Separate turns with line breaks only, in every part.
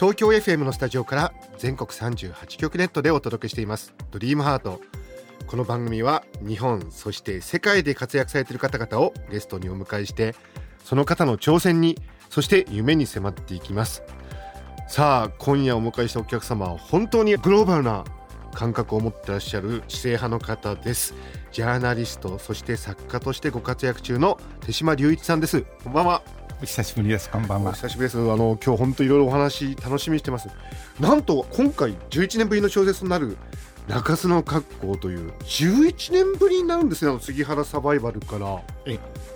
東京 FM のスタジオから全国38局ネットでお届けしています。ドリームハート。この番組は日本そして世界で活躍されている方々をゲストにお迎えしてその方の挑戦にそして夢に迫っていきます。さあ今夜お迎えしたお客様は本当にグローバルな感覚を持ってらっしゃる知性派の方です。ジャーナリストそして作家としてご活躍中の手島隆一さんです。こんばんは。
お久しぶりです。こんばん
お
は。
久しぶりです。あの今日本当いろいろお話楽しみにしてます。なんと今回11年ぶりの小説となる中洲の格好という11年ぶりになるんですね。あの杉原サバイバルから。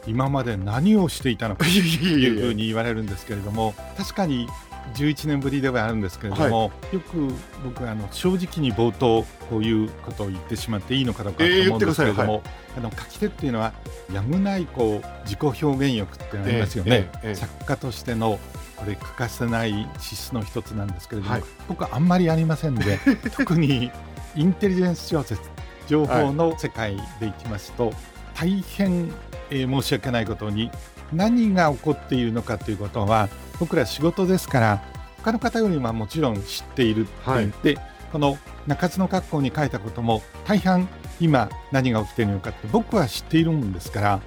今まで何をしていたのかと
い
うふうに言われるんですけれども、確かに11年ぶりではあるんですけれども、よく僕はあの正直に冒頭こういうことを言ってしまっていいのかどうかと
えー
思うんですけれども、
言って
あの書き手っていうのはやむないこう自己表現欲ってありますよね。
ええええ
作家としてのこれ欠かせない資質の一つなんですけれども、
はい。
僕はあんまりありませんで 特にインテリジェンス小説情報の世界でいきますと、大変、えー申し訳ないことに何が起こっているのかということは僕ら仕事ですから他の方よりはもちろん知っていると言って、この中津の格好に書いたことも大半今何が起きているのかって僕は知っているもんですから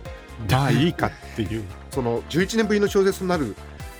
まあいいかっていう。
その11年ぶりの小説となる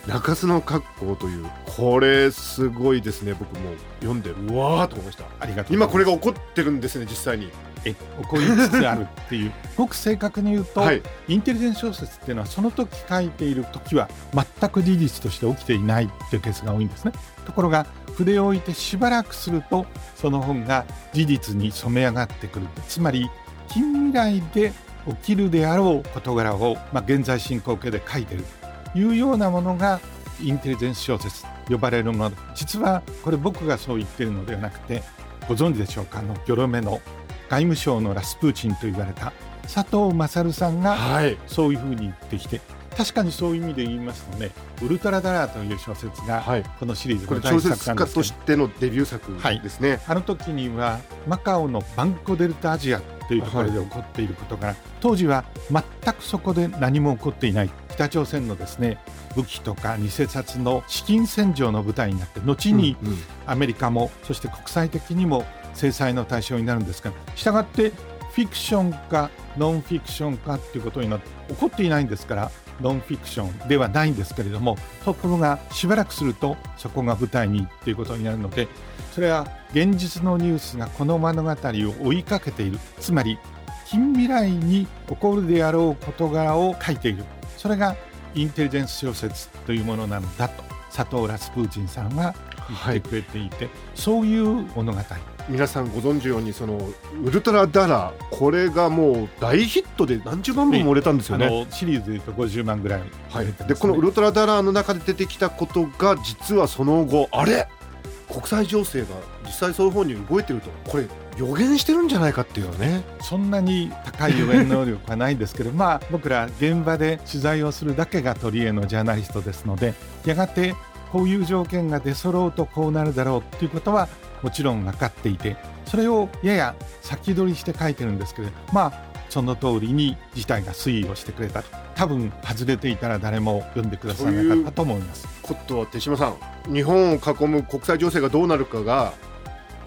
中洲の格好というこれすごいですね。僕も読んでうわーと思いました。
ありがとう
今これ
が
が起こってるんですね実際に。
起こりつつあるっていう ごく正確に言うと、
はい。
インテリジェンス小説っていうのはその時書いている時は全く事実として起きていないっていうケースが多いんですねところが筆を置いてしばらくするとその本が事実に染め上がってくるつまり近未来で起きるであろう事柄を、まあ、現在進行形で書いてるというようなものがインテリジェンス小説呼ばれるもので実はこれ僕がそう言ってるのではなくてご存知でしょうか？あのギョロ目の外務省のラスプーチンと言われた佐藤勝さんが
はい。
そういうふうに言ってきて確かにそういう意味で言いますとね「ウルトラダラー」という小説が
はい。
このシリーズ
これ
の第
小
一作なんです
としてのデビュー作ですね。
あの時にはマカオのバンコデルタアジアというところで起こっていることから、当時は全くそこで何も起こっていない北朝鮮のですね武器とか偽札の資金洗浄の舞台になって後にアメリカもそして国際的にも制裁の対象になるんですがしたがってフィクションかノンフィクションかっていうことになって起こっていないんですからノンフィクションではないんですけれどもところがしばらくするとそこが舞台にっていうことになるのでそれは現実のニュースがこの物語を追いかけている。つまり近未来に起こるであろう事柄を書いている。それがインテリジェンス小説というものなのだと佐藤ラスプーチンさんは言ってくれていて、そういう物語。
皆さんご存知ようにそのウルトラダラこれがもう大ヒットで何十万本も売れたんですよ
あ
ね。
のシリーズでいうと50万ぐらい。
はい。でこのウルトラダラーの中で出てきたことが実はその後あれ？国際情勢が実際そういう方に動いてるとこれ予言してるんじゃないかっていうね。
そんなに高い予言能力はないんですけど まあ僕ら現場で取材をするだけが取り柄のジャーナリストですのでやがてこういう条件が出揃うとこうなるだろうっていうことはもちろん分かっていてそれをやや先取りして書いてるんですけどまあその通りに事態が推移をしてくれた多分外れていたら誰も読んでくださらなかったと思います。
ことは手嶋さん日本を囲む国際情勢がどうなるかが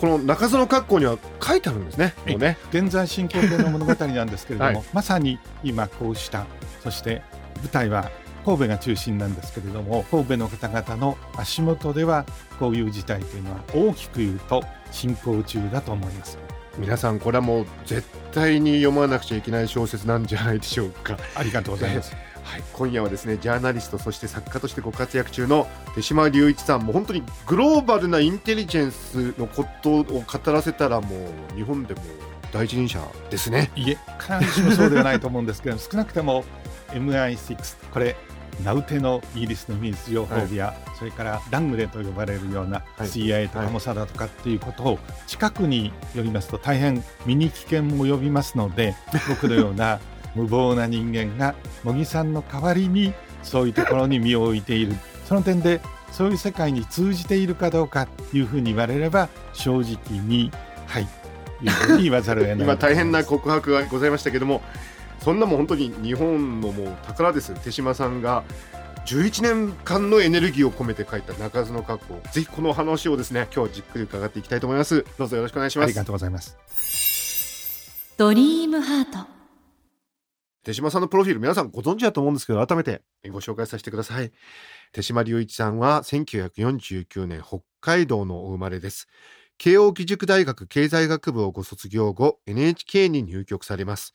この中園格好には書いてあるんですね。もうね。
現在進行形の物語なんですけれども、
はい。
まさに今こうしたそして舞台は神戸が中心なんですけれども神戸の方々の足元ではこういう事態というのは大きく言うと進行中だと思います。
皆さんこれはもう絶対に読まなくちゃいけない小説なんじゃないでしょうか。
ありがとうございます。
はい、今夜はですねジャーナリストそして作家としてご活躍中の手島隆一さんもう本当にグローバルなインテリジェンスのことを語らせたらもう日本でも第一人者ですね。
いえ必ずしもそうではないと思うんですけど少なくても MI6 これ名うてのイギリスの秘密情報部や、それからラングレと呼ばれるような
はい。
CIA とかモサダとかっていうことを近くによりますと大変身に危険も及びますので 僕のような無謀な人間が茂木さんの代わりにそういうところに身を置いている。その点でそういう世界に通じているかどうかというふうに言われれば正直にはい。いうふうに言わざるを得ない
今大変な告白がございましたけどもそんなもん本当に日本のもう宝です手島さんが11年間のエネルギーを込めて書いた中津の格好ぜひこの話をですね今日じっくり伺っていきたいと思います。どうぞよろしくお願いします。
ありがとうございます。
ドリームハート。
手島さんのプロフィール皆さんご存知だと思うんですけど改めてご紹介させてください。手島隆一さんは1949年北海道のお生まれです。慶應義塾大学経済学部をご卒業後 NHK に入局されます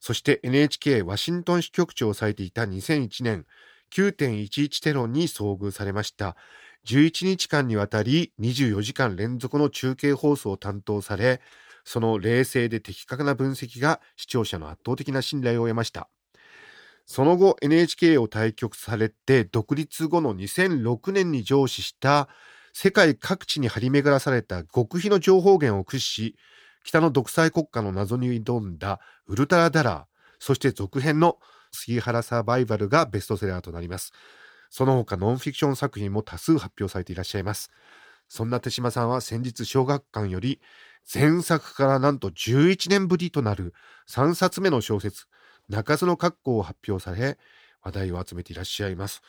そして NHK ワシントン支局長をされていた2001年9.11テロに遭遇されました11日間にわたり24時間連続の中継放送を担当されその冷静で的確な分析が視聴者の圧倒的な信頼を得ました。その後 NHK を退局されて独立後の2006年に上司した世界各地に張り巡らされた極秘の情報源を駆使し北の独裁国家の謎に挑んだウルトラダラーそして続編の杉原サバイバルがベストセラーとなります。その他ノンフィクション作品も多数発表されていらっしゃいます。そんな手島さんは先日小学館より前作からなんと11年ぶりとなる3冊目の小説「中津の格好」を発表され話題を集めていらっしゃいます。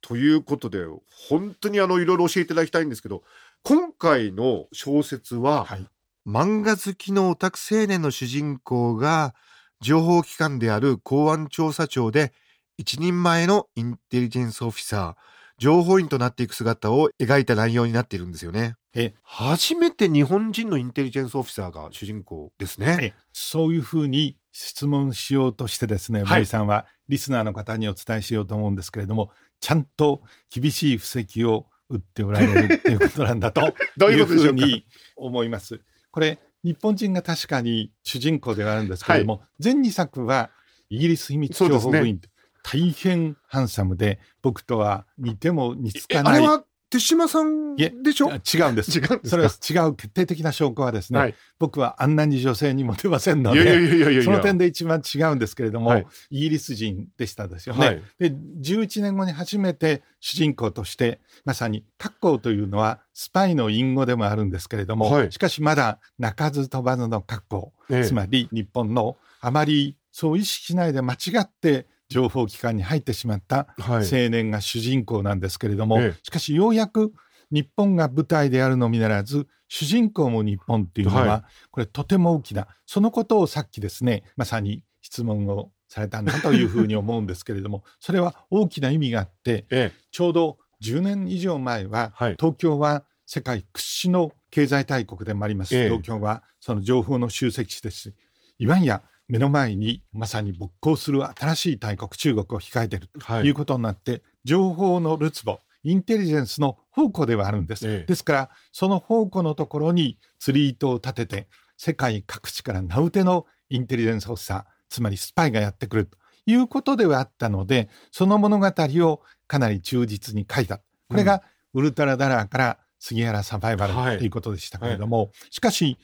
ということで本当にあのいろいろ教えていただきたいんですけど今回の小説は、
はい。
漫画好きのオタク青年の主人公が情報機関である公安調査庁で一人前のインテリジェンスオフィサー情報員となっていく姿を描いた内容になっているんですよね。
え
初めて日本人のインテリジェンスオフィサーが主人公ですね。
えそういうふうに質問しようとしてですね、
はい
森さんはリスナーの方にお伝えしようと思うんですけれどもちゃんと厳しい布石を打っておられるっていうことなんだと
どういう
ふうに思います。これ日本人が確かに主人公ではあるんですけれども、前2作はイギリス秘密情報部員、大変ハンサムで僕とは似ても似つかない。
えあれは手島さんでしょ？
あ違うんです。
違うんですか？
それは違う決定的な証拠はですね、
はい。
僕はあんなに女性にモテませんので、その点で一番違うんですけれども、
はい。
イギリス人でしたですよ。ね。
はい。
で、11年後に初めて主人公として、まさに、格好というのはスパイの隠語でもあるんですけれども、
はい。
しかしまだ鳴かず飛ばずの格好、
ええ。
つまり日本のあまりそう意識しないで間違って情報機関に入ってしまった
はい。
青年が主人公なんですけれども、
ええ。
しかしようやく日本が舞台であるのみならず主人公も日本っていうのは、
は
これとても大きなそのことをさっきですねまさに質問をされたんだというふうに思うんですけれども それは大きな意味があって
え
ちょうど10年以上前は、
はい。
東京は世界屈指の経済大国でもあります、
ええ。
東京はその情報の集積地ですしいわんや目の前にまさに勃興する新しい大国中国を控えているとい。うことになって、情報のるつぼインテリジェンスの宝庫ではあるんです、
ええ。
ですからその宝庫のところに釣り糸を立てて世界各地から名うてのインテリジェンスオフィサーつまりスパイがやってくるということではあったのでその物語をかなり忠実に書いた。これがウルトラダラーから杉原サバイバル
はい。
ということでしたけれども、しかし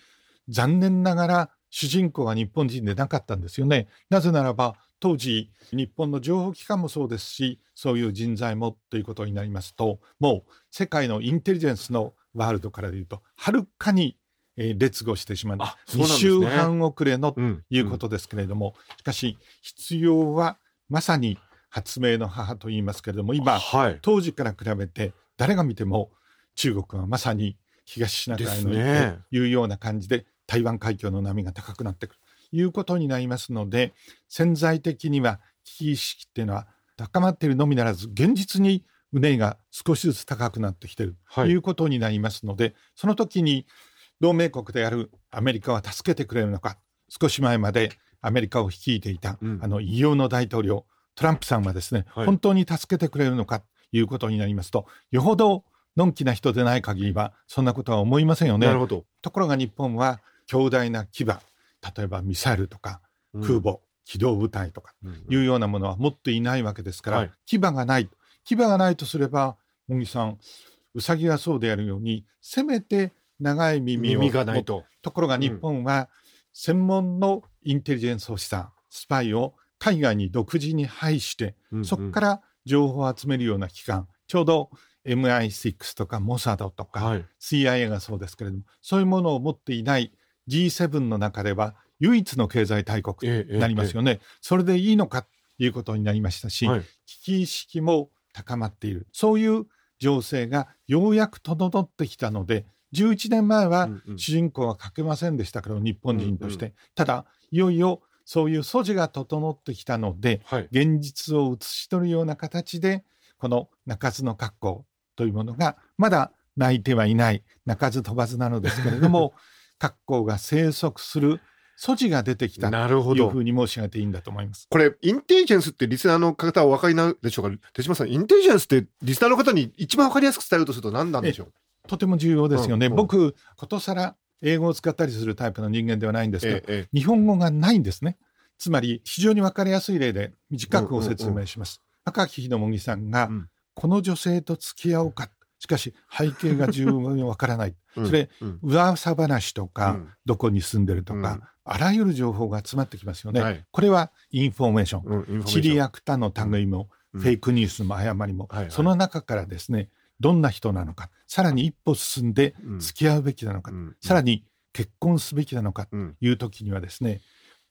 残念ながら主人公は日本人でなかったんですよね。なぜならば当時日本の情報機関もそうですしそういう人材もということになりますともう世界のインテリジェンスのワールドからでいうとはるかに、えー劣後してしまう
う
2
ね。
週半遅れのと
うん
いうことですけれども、しかし必要はまさに発明の母と言いますけれども今
はい。
当時から比べて誰が見ても中国はまさに東シナ海のというような感じで台湾海峡の波が高くなってくるということになりますので潜在的には危機意識っていうのは高まっているのみならず現実にうねりが少しずつ高くなってきていると
はい。
いうことになりますので、その時に同盟国であるアメリカは助けてくれるのか少し前までアメリカを率いていた、
うん。
あの異様の大統領トランプさんはですね、
はい。
本当に助けてくれるのかということになりますとよほどのんきな人でない限りはそんなことは思いませんよね。
なる。ほど。
ところが日本は強大な牙例えばミサイルとか空母、機動部隊とか
うん
いうようなものは持っていないわけですから、
はい。
牙がない。牙がないとすれば茂木さんウサギがそうであるようにせめて長い耳を
耳がないと。
ところが日本は専門のインテリジェンスをしたスパイを海外に独自に配して、そこからら情報を集めるような機関ちょうど MI6 とかモサドとか、
はい。
CIA がそうですけれどもそういうものを持っていない G7 の中では唯一の経済大国
ええ
になりますよね。それでいいのかということになりましたし、
はい。
危機意識も高まっているそういう情勢がようやく整ってきたので11年前は
うんうん
主人公は書けませんでしたけど日本人として、
うん
ただいよいよそういう素地が整ってきたので
はい。
現実を写し取るような形でこの鳴かずの格好というものがまだ泣いてはいない鳴かず飛ばずなのですけれども 格好が生息する素地が出てきた
なるほど
というふ。うに申し上げていいんだと思います。
これ、インテリジェンスってリスナーの方はお分かりなでしょうか？手島さん、インテリジェンスってリスナーの方に一番分かりやすく伝えるとすると何なんでしょう？
とても重要ですよね。
うんうん
僕ことさら英語を使ったりするタイプの人間ではないんですけど、
えええ
日本語がないんですね。つまり非常に分かりやすい例で短くご説明します。赤木日の茂木さんが、
うん
この女性と付き合おうか。しかし背景が十分に分からない。
え
それ、
うん。
噂話とか、
うん。
どこに住んでるとか、
うん。
あらゆる情報が集まってきますよね。
はい。
これはインフォメーション。知り役他の類も、
うん。
フェイクニュースも誤りも、
はいはい。
その中からですねどんな人なのかさらに一歩進んで
うん。
付き合うべきなのか、
うん。
さらに結婚すべきなのかと
うん。
いう時にはですね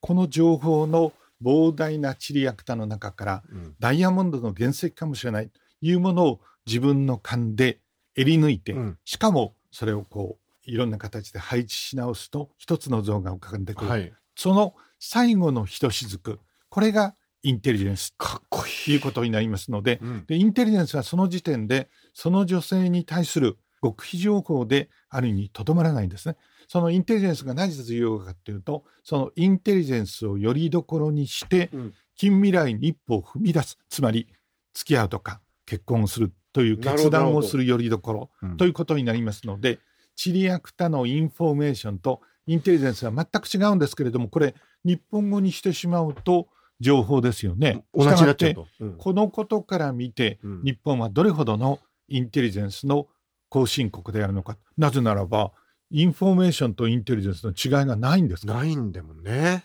この情報の膨大な地理役他の中から
うん。
ダイヤモンドの原石かもしれない。というものを自分の勘で襟抜いて、
うん。
しかもそれをこういろんな形で配置し直すと一つの像が浮かんでくる、
はい。
その最後のひとしずくこれがインテリジェンス。
かっこ
とい。うことになりますので
うん。
でインテリジェンスはその時点でその女性に対する極秘情報である意味とどまらないんですね。そのインテリジェンスがなぜ重要かというとそのインテリジェンスをよりどころにして
うん。
近未来に一歩を踏み出す。つまり付き合うとか結婚をするという決断をするよりどころ
うん
ということになりますので地理役他のインフォメーションとインテリジェンスは全く違うんですけれどもこれ日本語にしてしまうと情報ですよね。
同じになっ
て
と。うん
このことから見て、
うん
日本はどれほどのインテリジェンスの後進国であるのかなぜならばインフォメーションとインテリジェンスの違いがないんです
ないんだもんね。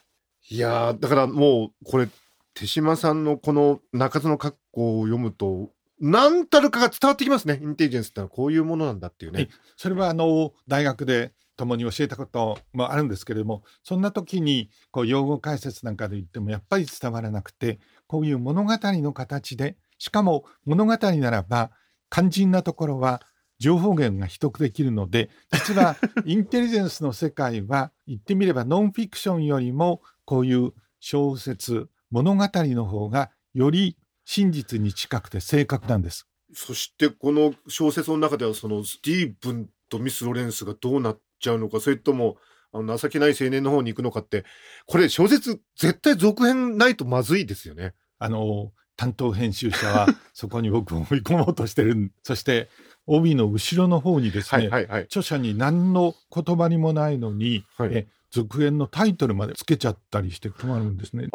いやーだからもうこれ手嶋さんのこの中津の格好を読むと何たるかが伝わってきますねインテリジェンスってのはこういうものなんだっていうね。
それはあの大学で共に教えたこともあるんですけれどもそんな時にこう用語解説なんかで言ってもやっぱり伝わらなくてこういう物語の形でしかも物語ならば肝心なところは情報源が秘匿できるので実は インテリジェンスの世界は言ってみればノンフィクションよりもこういう小説物語の方がより真実に近くて正確なんです。
そしてこの小説の中ではそのスティーブンとミス・ロレンスがどうなっちゃうのかそれともあの情けない青年の方に行くのかってこれ小説絶対続編ないとまずいですよね。
あの担当編集者はそこに僕を追い込もうとしてる そして帯の後ろの方にですね、
はいはいはい。
著者に何の言葉にもないのに、
はい
え続編のタイトルまでつけちゃったりして困るんですね。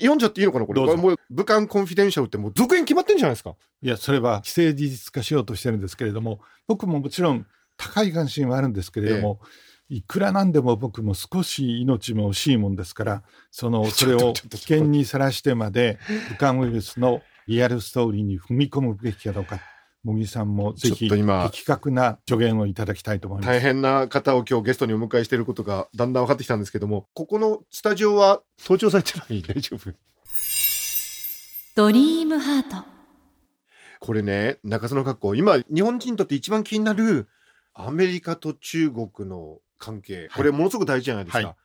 読んじゃっていいのかなこれ。
どうぞ。
もう武漢コンフィデンシャルってもう続編決まってんじゃないですか。
いやそれは既成事実化しようとしてるんですけれども僕ももちろん高い関心はあるんですけれども、いくらなんでも僕も少し命も惜しいもんですからその それを危険にさらしてまで武漢ウイルスのリアルストーリーに踏み込むべきかどうか茂木さんもぜひ
今
的確な助言をいただきたいと思います。
大変な方を今日ゲストにお迎えしていることがだんだん分かってきたんですけどもここのスタジオは登場されてない？大丈夫？
ドリームハート。
これね中津の格好今日本人にとって一番気になるアメリカと中国の関係。これものすごく大事じゃないですか、
はい。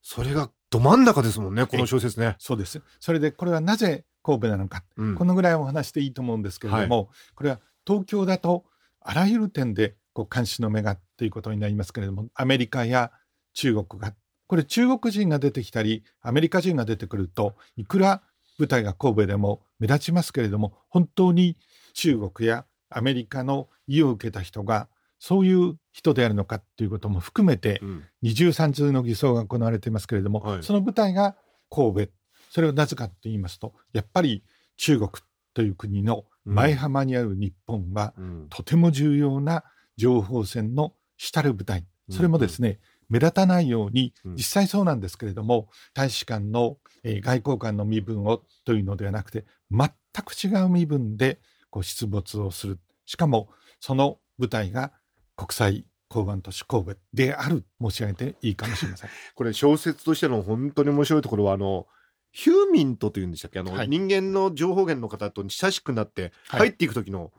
それがど真ん中ですもんねこの小説ね、
そうです。それでこれはなぜ神戸なのか、
うん。
このぐらいお話していいと思うんですけれども、これは東京だとあらゆる点でこう監視の目がということになりますけれどもアメリカや中国がこれ中国人が出てきたりアメリカ人が出てくるといくら舞台が神戸でも目立ちますけれども本当に中国やアメリカの意を受けた人がそういう人であるのかということも含めて
うん。
二重三重の偽装が行われていますけれども、
はい。
その舞台が神戸それはなぜかと言いますとやっぱり中国という国の前浜にある日本は、
うん。
とても重要な情報戦の主たる部隊それもですね、目立たないように
うん。
実際そうなんですけれども大使館の、えー外交官の身分をというのではなくて全く違う身分でこう出没をする。しかもその部隊が国際港湾都市神戸である。申し上げていいかもしれません。
これ小説としての本当に面白いところはあのヒューミントというんでしたっけ？あの、
はい
人間の情報源の方と親しくなって
はい
入っていく時の、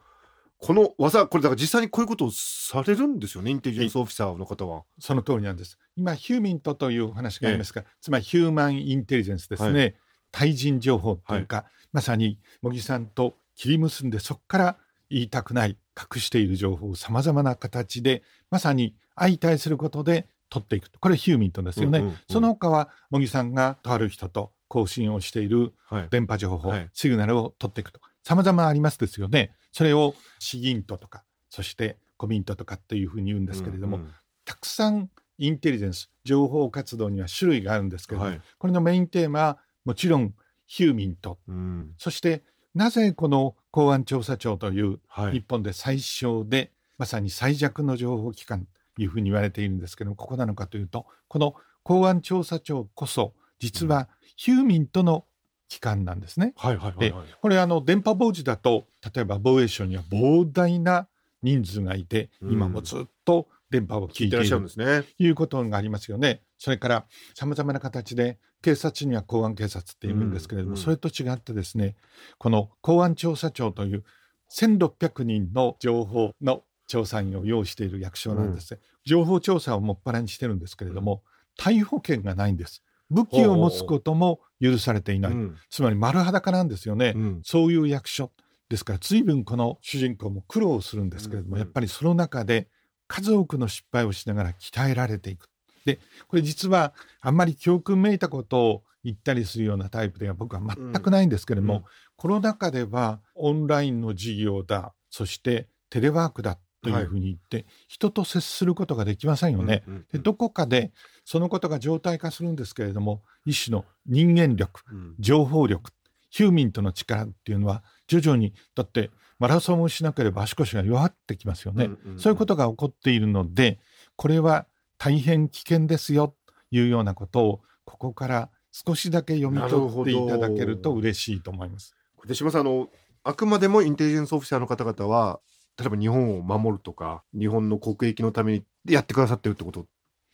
この技これだから実際にこういうことをされるんですよね？インテリジェンスオフィサーの方は。
その通りなんです。今、ヒューミントというお話がありますが、つまりヒューマンインテリジェンスですね。
は
対人情報というか、まさに茂木さんと切り結んで、そこから言いたくない、隠している情報をさまざまな形で、まさに相対することで取っていくと。これヒューミントですよね。
うんうんうん
その他は、茂木さんがとある人と交信をしている
はい。
電波情報、
はい。
シグナルを取っていくと。様々ありますですよね。それをシギントとか、そしてコミントとかっていうふうに言うんですけれども、
うんうん。
たくさんインテリジェンス情報活動には種類があるんですけれども、
はい。
これのメインテーマはもちろんヒューミント
うん。
そしてなぜこの公安調査庁という
はい。
日本で最小で、まさに最弱の情報機関というふうに言われているんですけどもここなのかというとこの公安調査庁こそ実はヒューミントの機関なんですね。
はいはいはいはい。
これあの電波傍受だと例えば防衛省には膨大な人数がいて、
うん。
今もずっと電波を聞いてい
る。ん
る
ですね。
ということがありますよね。それからさまざまな形で警察には公安警察っているんですけれども、
うんうん
それと違ってですねこの公安調査庁という1600人の情報の調査員を要している役所なんです。ね、情報調査をもっぱらにしてるんですけれども、逮捕権がないんです武器を持つことも許されていない、
うん。
つまり丸裸なんですよね、
うん。
そういう役所ですから随分この主人公も苦労するんですけれども、やっぱりその中で数多くの失敗をしながら鍛えられていく。でこれ実はあんまり教訓めいたことを言ったりするようなタイプでは僕は全くないんですけれども、コロナ禍ではオンラインの授業だそしてテレワークだというふうに言って、人と接することができませんよね。
うんうん
でどこかでそのことが常態化するんですけれども一種の人間力
うん。
情報力ヒューミントの力っていうのは徐々にだってマラソンをしなければ足腰が弱ってきますよね、
うんうんうん。
そういうことが起こっているのでこれは大変危険ですよというようなことをここから少しだけ読み取っていただけると嬉しいと思います。
手島さんあのあくまでもインテリジェンスオフィサーの方々は例えば日本を守るとか日本の国益のためにやってくださってるってこと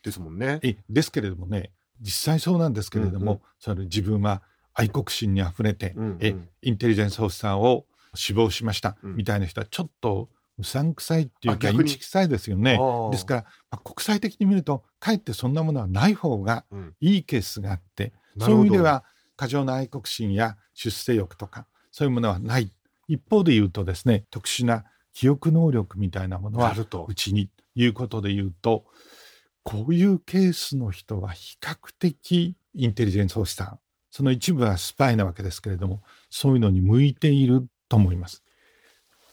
ですもんね。
えですけれどもね実際そうなんですけれども、
うんうん。
それ自分は愛国心にあふれて、
うんうん。
えインテリジェンスオフィサーを死亡しました、
うん。
みたいな人はちょっとうさんくさいっていうかインチキ臭いですよね。ですから、まあ、国際的に見るとかえってそんなものはない方が
うん。
いいケースがあって
なるほど。
そういう意味では過剰な愛国心や出世欲とかそういうものはない。一方で言うとですね特殊な記憶能力みたいなものは
あると
うちにいうことで言うとこういうケースの人は比較的インテリジェンスオフィサーその一部はスパイなわけですけれどもそういうのに向いていると思います。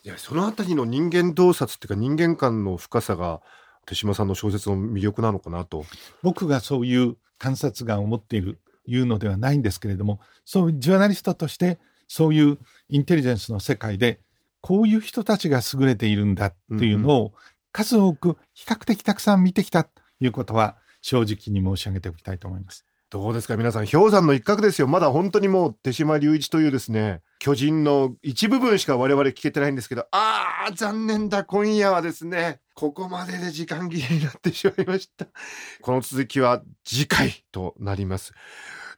いやそのあたりの人間洞察っていうか人間観の深さが手島さんの小説の魅力なのかなと。
僕がそういう観察眼を持っているいうのではないんですけれどもそういうジャーナリストとしてそういうインテリジェンスの世界でこういう人たちが優れているんだっていうのを数多く比較的たくさん見てきたということは正直に申し上げておきたいと思います。
どうですか皆さん。氷山の一角ですよ。まだ本当にもう手島隆一というですね巨人の一部分しか我々聞けてないんですけどあー残念だ。今夜はですねここまでで時間切れになってしまいました。この続きは次回となります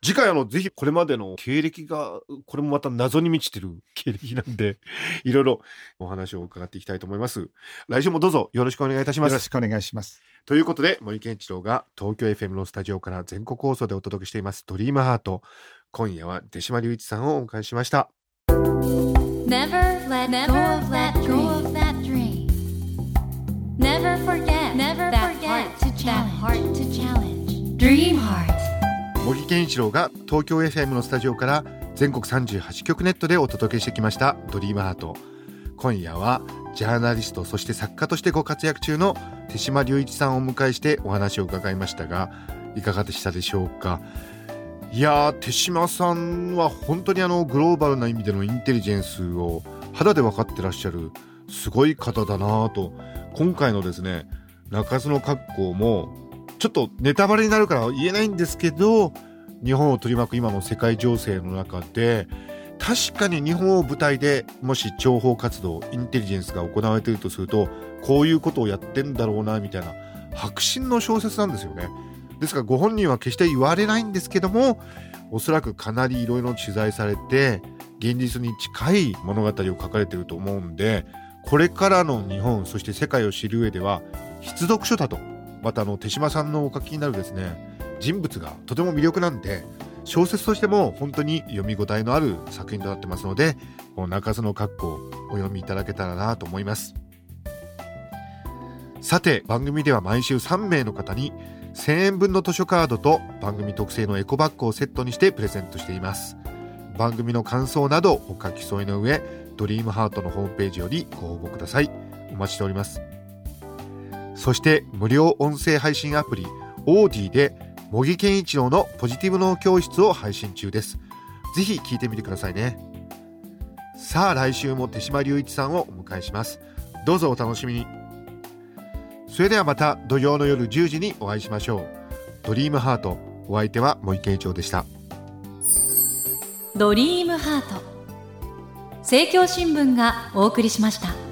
次回あのぜひこれまでの経歴がこれもまた謎に満ちてる 経歴なんで いろいろお話を伺っていきたいと思います来週もどうぞよろしくお願いいたします
よろしくお願いします。
ということで森健一郎が東京 FM のスタジオから全国放送でお届けしています「ドリームハート今夜は出島隆一さんをお迎えしました
Never let go of that dream. Never forget that heart to challenge. Dream heart.
森健一郎が東京 FM のスタジオから全国38局ネットでお届けしてきました「ドリームハート。今夜はジャーナリストそして作家としてご活躍中の手島隆一さんをお迎えしてお話を伺いましたがいかがでしたでしょうか？いや手島さんは本当にあのグローバルな意味でのインテリジェンスを肌で分かってらっしゃるすごい方だなと。今回のですね中洲の格好もちょっとネタバレになるから言えないんですけど日本を取り巻く今の世界情勢の中で確かに日本を舞台でもし諜報活動インテリジェンスが行われているとするとこういうことをやってんだろうなみたいな迫真の小説なんですよね。ですからご本人は決して言われないんですけどもおそらくかなりいろいろ取材されて現実に近い物語を書かれてると思うんでこれからの日本そして世界を知る上では必読書だとまたあの手島さんのお書きになるですね人物がとても魅力なんで小説としても本当に読み応えのある作品となってますのでこの中洲の格好お読みいただけたらなと思います。さて番組では毎週3名の方に1000円分の図書カードと番組特製のエコバッグをセットにしてプレゼントしています。番組の感想などお書き添えの上ドリームハートのホームページよりご応募ください。お待ちしております。そして無料音声配信アプリオーディで茂木健一郎のポジティブ脳教室を配信中です。ぜひ聞いてみてくださいね。さあ来週も手島隆一さんをお迎えします。どうぞお楽しみに。それではまた土曜の夜10時にお会いしましょう。ドリームハートお相手は茂木健一郎でした。
ドリームハート。政教新聞がお送りしました。